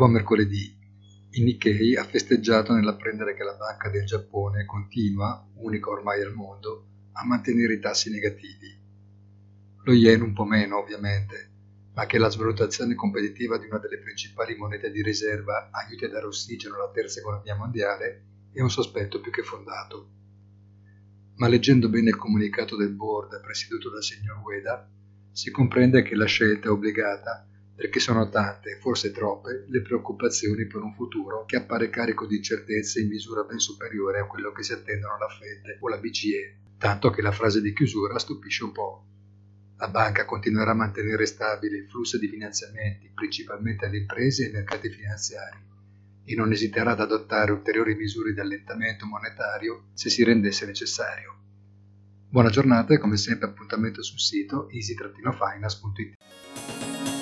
Buon mercoledì. Il Nikkei ha festeggiato nell'apprendere che la Banca del Giappone continua, unica ormai al mondo, a mantenere i tassi negativi. Lo yen un po' meno, ovviamente, ma che la svalutazione competitiva di una delle principali monete di riserva aiuti a dare ossigeno alla terza economia mondiale è un sospetto più che fondato. Ma leggendo bene il comunicato del board presieduto dal signor Ueda, si comprende che la scelta è obbligata perché sono tante, forse troppe, le preoccupazioni per un futuro che appare carico di incertezze in misura ben superiore a quello che si attendono la Fed o la BCE, tanto che la frase di chiusura stupisce un po'. La banca continuerà a mantenere stabile il flusso di finanziamenti, principalmente alle imprese e ai mercati finanziari, e non esiterà ad adottare ulteriori misure di allentamento monetario se si rendesse necessario. Buona giornata e come sempre appuntamento sul sito easy-finance.it.